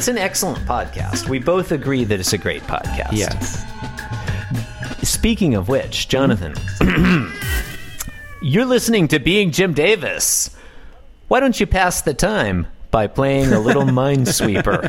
it's an excellent podcast. We both agree that it's a great podcast. Yes. Speaking of which, Jonathan, you're listening to Being Jim Davis. Why don't you pass the time by playing a little Minesweeper?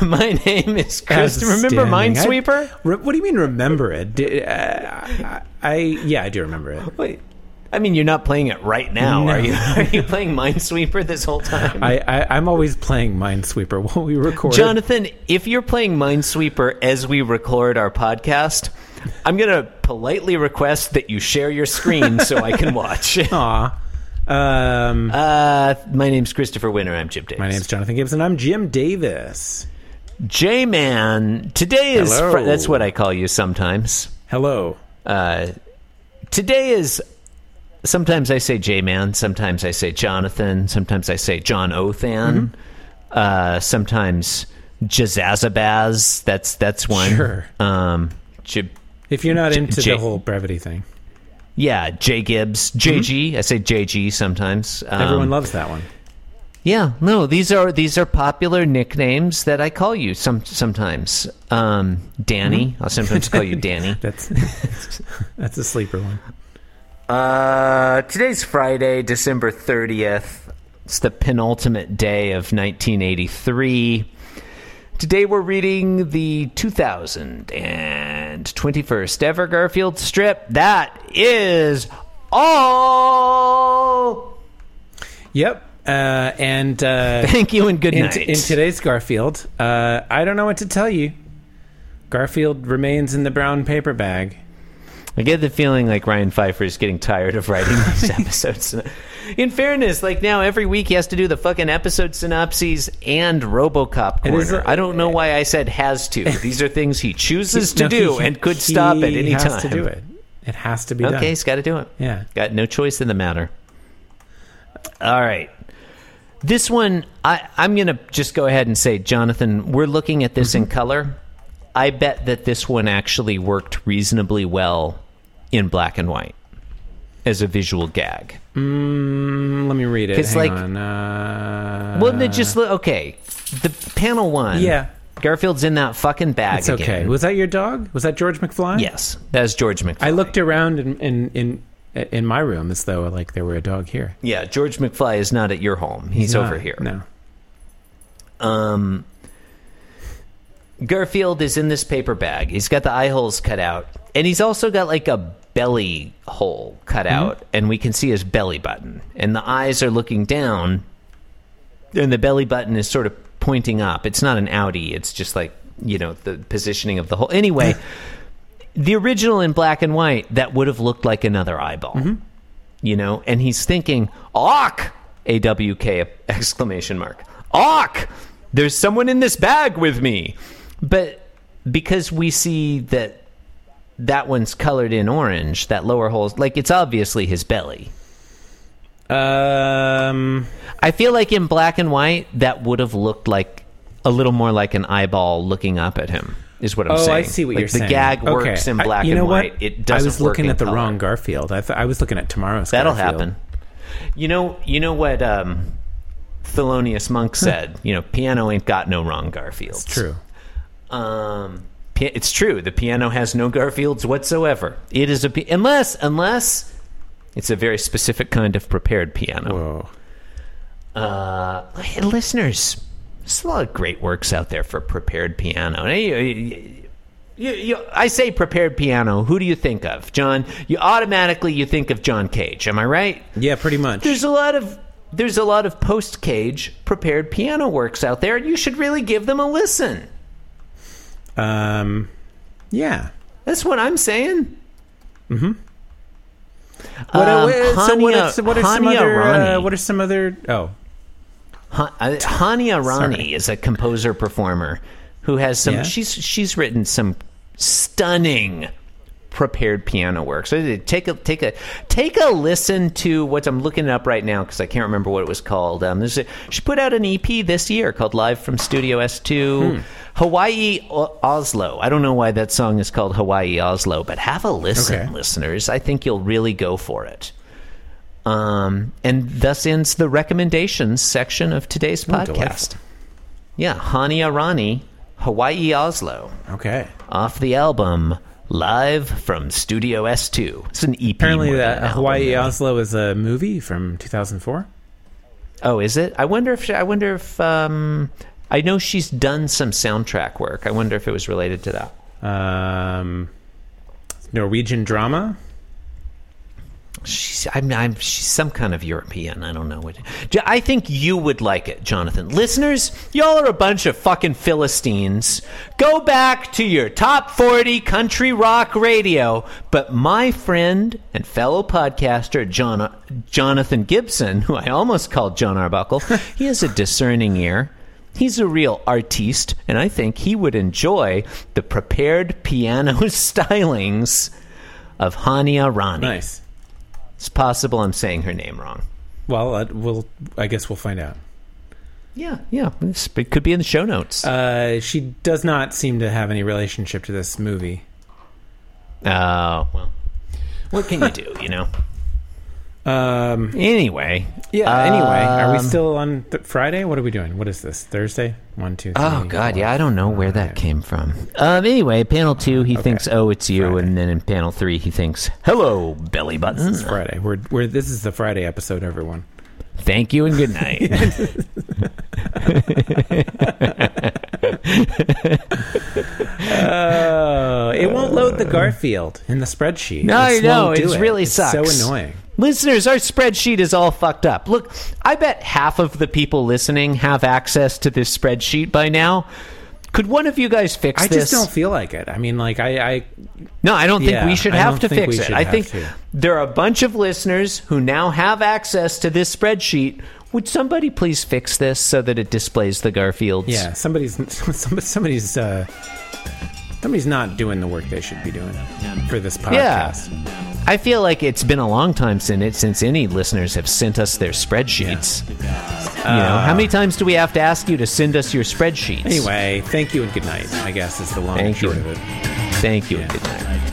My name is Chris. Remember Minesweeper? I- what do you mean remember it? Di- uh, I, I yeah, I do remember it. Wait. I mean, you're not playing it right now, No. are you? Are you playing Minesweeper this whole time? I, I I'm always playing Minesweeper while we record. Jonathan, if you're playing Minesweeper as we record our podcast, I'm going to politely request that you share your screen so I can watch. Aw. Um, Uh, my name's Christopher Winter. I'm Jim Davis. my name's Jonathan Gibson. I'm Jim Davis. J Man. Today is Hello. fr- that's what I call you sometimes. Hello. Uh, today is sometimes I say J Man, sometimes I say Jonathan, sometimes I say John Othan, uh, sometimes Jazazabaz. That's that's one. Sure. Um, J- If you're not into J- the whole brevity thing, yeah, J Gibbs, JG. I say JG sometimes. Um, everyone loves that one. Yeah, no, these are these are popular nicknames that I call you some sometimes. Um, Danny, I'll sometimes call you Danny. That's that's a sleeper one. Uh, today's Friday, December thirtieth. It's the penultimate day of 1983. Today we're reading the 2021st ever Garfield strip. That is all. Yep. Uh, and uh, Thank you and good in, night. in today's Garfield, uh, I don't know what to tell you. Garfield remains in the brown paper bag. I get the feeling like Ryan Pfeiffer is getting tired of writing these episodes. In fairness, like now every week he has to do the fucking episode synopses and RoboCop corner. a- I don't know why I said has to. These are things he chooses to No, do he- and could stop at any has time. to do it. It has to be Okay, done. he's got to do it. Yeah. Got no choice in the matter. All right. This one, I, I'm going to just go ahead and say, Jonathan, we're looking at this Mm-hmm. in color. I bet that this one actually worked reasonably well in black and white as a visual gag. Mm, let me read it. It's Hang like- on. Uh, Well, then just look, okay. The panel one. Yeah. Garfield's in that fucking bag it's again. okay. Was that your dog? Was that George McFly? yes, that's George McFly. I looked around in in in, in my room as though like there were a dog here. Yeah, George McFly is not at your home. He's, not. over here. No. Um, Garfield is in this paper bag. He's got the eye holes cut out, and he's also got like a belly hole cut mm-hmm. out, and we can see his belly button. And the eyes are looking down, and the belly button is sort of pointing up. It's not an outie. It's just like you know the positioning of the hole. Anyway, the original in black and white that would have looked like another eyeball. Mm-hmm. You know, and he's thinking, "Awk!" A W K exclamation mark. Awk! There's someone in this bag with me. But because we see that that one's colored in orange, that lower hole's like it's obviously his belly. Um. I feel like in black and white that would have looked like a little more like an eyeball looking up at him. Is what I'm Oh, saying. I see what Like, you're the saying. gag Okay. works in I- black you and know white. What? It doesn't. I was looking in at the color. wrong Garfield. I, th- I was looking at tomorrow's. That'll Garfield. happen. You know, you know what um, Thelonious Monk said. you know, piano ain't got no wrong Garfields. It's true. Um, it's true. The piano has no Garfields whatsoever. It is a unless unless it's a very specific kind of prepared piano. Whoa. Uh, hey, listeners, there's a lot of great works out there for prepared piano. You- you- you- you- I say prepared piano. Who do you think of, John? You automatically you think of John Cage. Am I right? Yeah, pretty much. There's a lot of there's a lot of post Cage prepared piano works out there, and you should really give them a listen. Um. Yeah. That's what I'm saying. What, Um, uh, so what are, Hania- so what are some Hania other? Uh, Rani. what are some other? Oh, Ha- uh, Hania Rani Sorry. is a composer performer who has some. Yeah? She's she's written some stunning prepared piano work. So take a take a take a listen to what I'm looking up right now because I can't remember what it was called. Um, a, she put out an EP this year called Live from Studio S2, Hmm. Hawaii O- Oslo. I don't know why that song is called Hawaii Oslo, but have a listen, Okay. listeners. I think you'll really go for it. Um, and thus ends the recommendations section of today's podcast. delightful. Yeah, Hania Rani, Hawaii Oslo, Okay. off the album Live from Studio S2. It's an EP. Apparently, that album, Hawaii really. Oslo is a movie from 2004. Oh, is it? I wonder if I wonder if um, I know she's done some soundtrack work. I wonder if it was related to that. Um, Norwegian drama. She's I'm, I'm she's some kind of European. I don't know what. I think you would like it, Jonathan. Listeners, y'all are a bunch of fucking philistines. Go back to your top forty country rock radio. But my friend and fellow podcaster John Jonathan Gibson, who I almost called John Arbuckle, he has a discerning ear. He's a real artiste, and I think he would enjoy the prepared piano stylings of Hania Rani. Nice. It's possible I'm saying her name wrong. Well, uh, we'll. I guess we'll find out. Yeah, yeah. It's- It could be in the show notes. Uh, she does not seem to have any relationship to this movie. Oh, well. What can you do, you know? Um, Anyway. yeah. Anyway, are we Um, still on th- Friday? What are we doing? What is this? Thursday? One, two, three. Oh, God, four, yeah. I don't know where that came from. Um, anyway, panel two, he thinks, oh, it's you. Friday. And then in panel three, he thinks, hello, belly button. It's Friday. We're, we're this is the Friday episode, everyone. Thank you and good night. Oh, it won't load the Garfield in the spreadsheet. No, It I know. won't do It really It's sucks. So annoying. Listeners, our spreadsheet is all fucked up. Look, I bet half of the people listening have access to this spreadsheet by now. Could one of you guys fix I this? I just don't feel like it. I mean, like I, I No, I don't think Yeah, we should have to fix it. I think to. there are a bunch of listeners who now have access to this spreadsheet. Would somebody please fix this so that it displays the Garfields? yeah, somebody's somebody, somebody's uh, somebody's not doing the work they should be doing for this podcast. Yeah. I feel like it's been a long time since it, since any listeners have sent us their spreadsheets. you know, how many times do we have to ask you to send us your spreadsheets? Anyway, thank you and good night. I guess is the long and Thank you. short of it. thank you and good night.